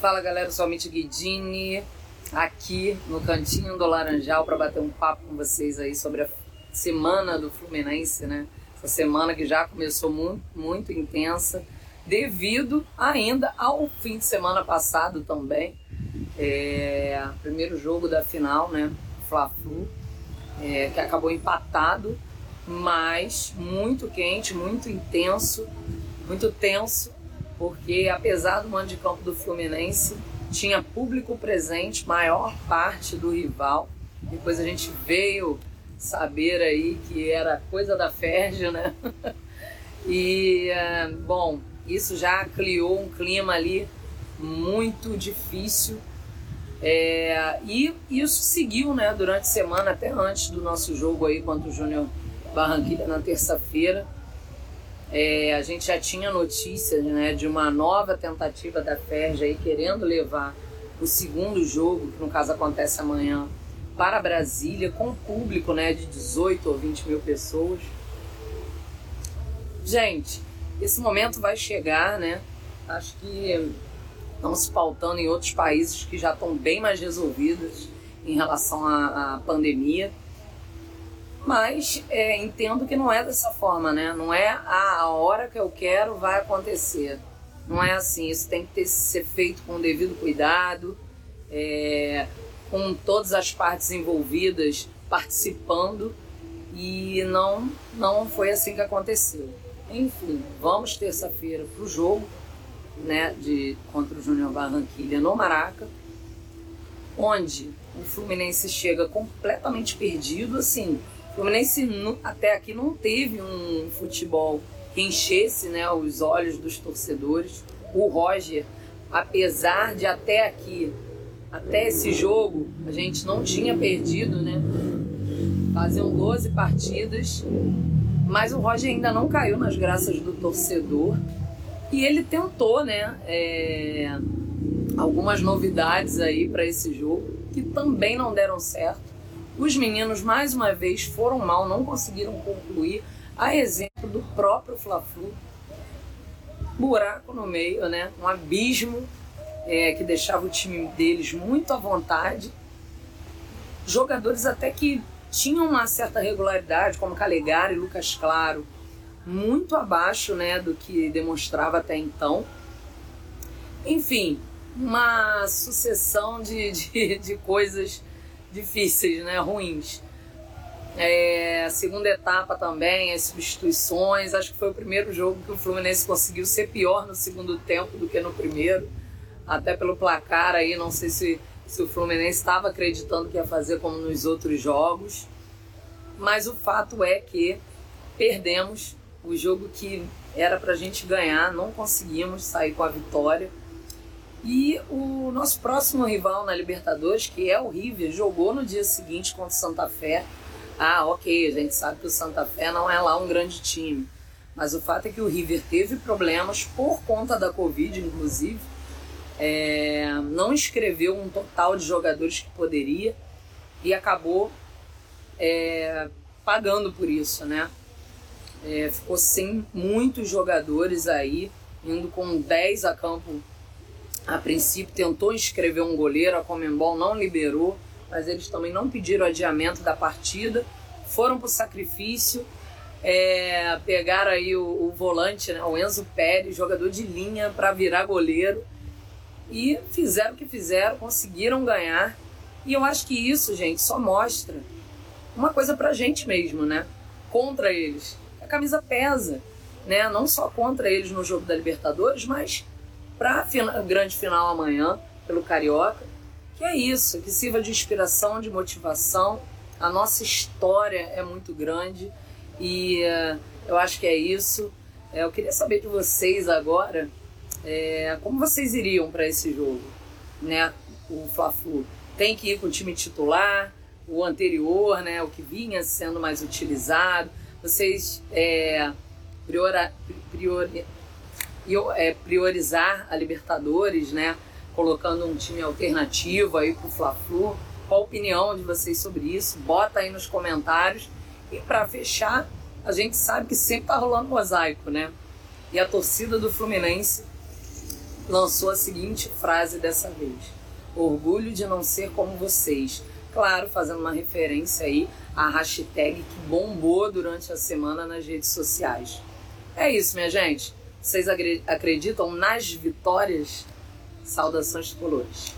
Fala galera, Mitty Guidini, aqui no Cantinho do Laranjal para bater um papo com vocês aí sobre a semana do Fluminense, né? Essa semana que já começou muito, muito intensa, devido ainda ao fim de semana passado também. É, primeiro jogo da final, né? Fla-Flu, é, que acabou empatado, mas muito quente, muito intenso, muito tenso porque apesar do mando de campo do Fluminense, tinha público presente, maior parte do rival. Depois a gente veio saber aí que era coisa da Ferge, né? e, é, bom, isso já criou um clima ali muito difícil. É, e isso seguiu, né, durante a semana, até antes do nosso jogo aí contra o Júnior Barranquilla na terça-feira. É, a gente já tinha notícias né, de uma nova tentativa da FERJ aí querendo levar o segundo jogo, que no caso acontece amanhã, para Brasília, com público né, de 18 ou 20 mil pessoas. Gente, esse momento vai chegar, né? Acho que estão se pautando em outros países que já estão bem mais resolvidos em relação à, à pandemia. Mas é, entendo que não é dessa forma, né? Não é ah, a hora que eu quero vai acontecer. Não é assim. Isso tem que ter, ser feito com o devido cuidado, é, com todas as partes envolvidas participando e não, não foi assim que aconteceu. Enfim, vamos terça-feira para o jogo né, de, contra o Júnior Barranquilha no Maraca, onde o Fluminense chega completamente perdido, assim, Fluminense até aqui não teve um futebol que enchesse né, os olhos dos torcedores. O Roger, apesar de até aqui, até esse jogo, a gente não tinha perdido, né? Faziam 12 partidas, mas o Roger ainda não caiu nas graças do torcedor. E ele tentou, né? É, algumas novidades aí para esse jogo que também não deram certo. Os meninos, mais uma vez, foram mal, não conseguiram concluir. A exemplo do próprio Fla-Flu. Buraco no meio, né? Um abismo é, que deixava o time deles muito à vontade. Jogadores até que tinham uma certa regularidade, como Calegari e Lucas Claro, muito abaixo né, do que demonstrava até então. Enfim, uma sucessão de, de, de coisas difíceis, né? Ruins. É, a segunda etapa também, as substituições. Acho que foi o primeiro jogo que o Fluminense conseguiu ser pior no segundo tempo do que no primeiro. Até pelo placar aí, não sei se, se o Fluminense estava acreditando que ia fazer como nos outros jogos. Mas o fato é que perdemos o jogo que era pra gente ganhar, não conseguimos sair com a vitória. E o nosso próximo rival na Libertadores, que é o River, jogou no dia seguinte contra o Santa Fé. Ah, ok, a gente sabe que o Santa Fé não é lá um grande time. Mas o fato é que o River teve problemas por conta da Covid, inclusive. É, não inscreveu um total de jogadores que poderia e acabou é, pagando por isso, né? É, ficou sem muitos jogadores aí, indo com 10 a campo a princípio tentou inscrever um goleiro, a Comembol não liberou, mas eles também não pediram adiamento da partida, foram para o sacrifício, é, pegaram aí o, o, volante, né, o Enzo Pérez, jogador de linha, para virar goleiro, e fizeram o que fizeram, conseguiram ganhar. E eu acho que isso, gente, só mostra uma coisa pra gente mesmo, né? Contra eles. A camisa pesa, né? Não só contra eles no jogo da Libertadores, mas para a grande final amanhã, pelo Carioca. Que é isso, que sirva de inspiração, de motivação. A nossa história é muito grande e uh, eu acho que é isso. É, eu queria saber de vocês agora é, como vocês iriam para esse jogo, né? O Fla-Flu tem que ir com o time titular, o anterior, né? O que vinha sendo mais utilizado. Vocês é, priora, priori, é, priorizar a Libertadores, né? Colocando um time alternativo aí pro Fla-Flu. Qual a opinião de vocês sobre isso? Bota aí nos comentários. E para fechar, a gente sabe que sempre tá rolando mosaico, né? E a torcida do Fluminense lançou a seguinte frase dessa vez: Orgulho de não ser como vocês. Claro, fazendo uma referência aí à hashtag que bombou durante a semana nas redes sociais. É isso, minha gente. Vocês acreditam nas vitórias? Saudações colores.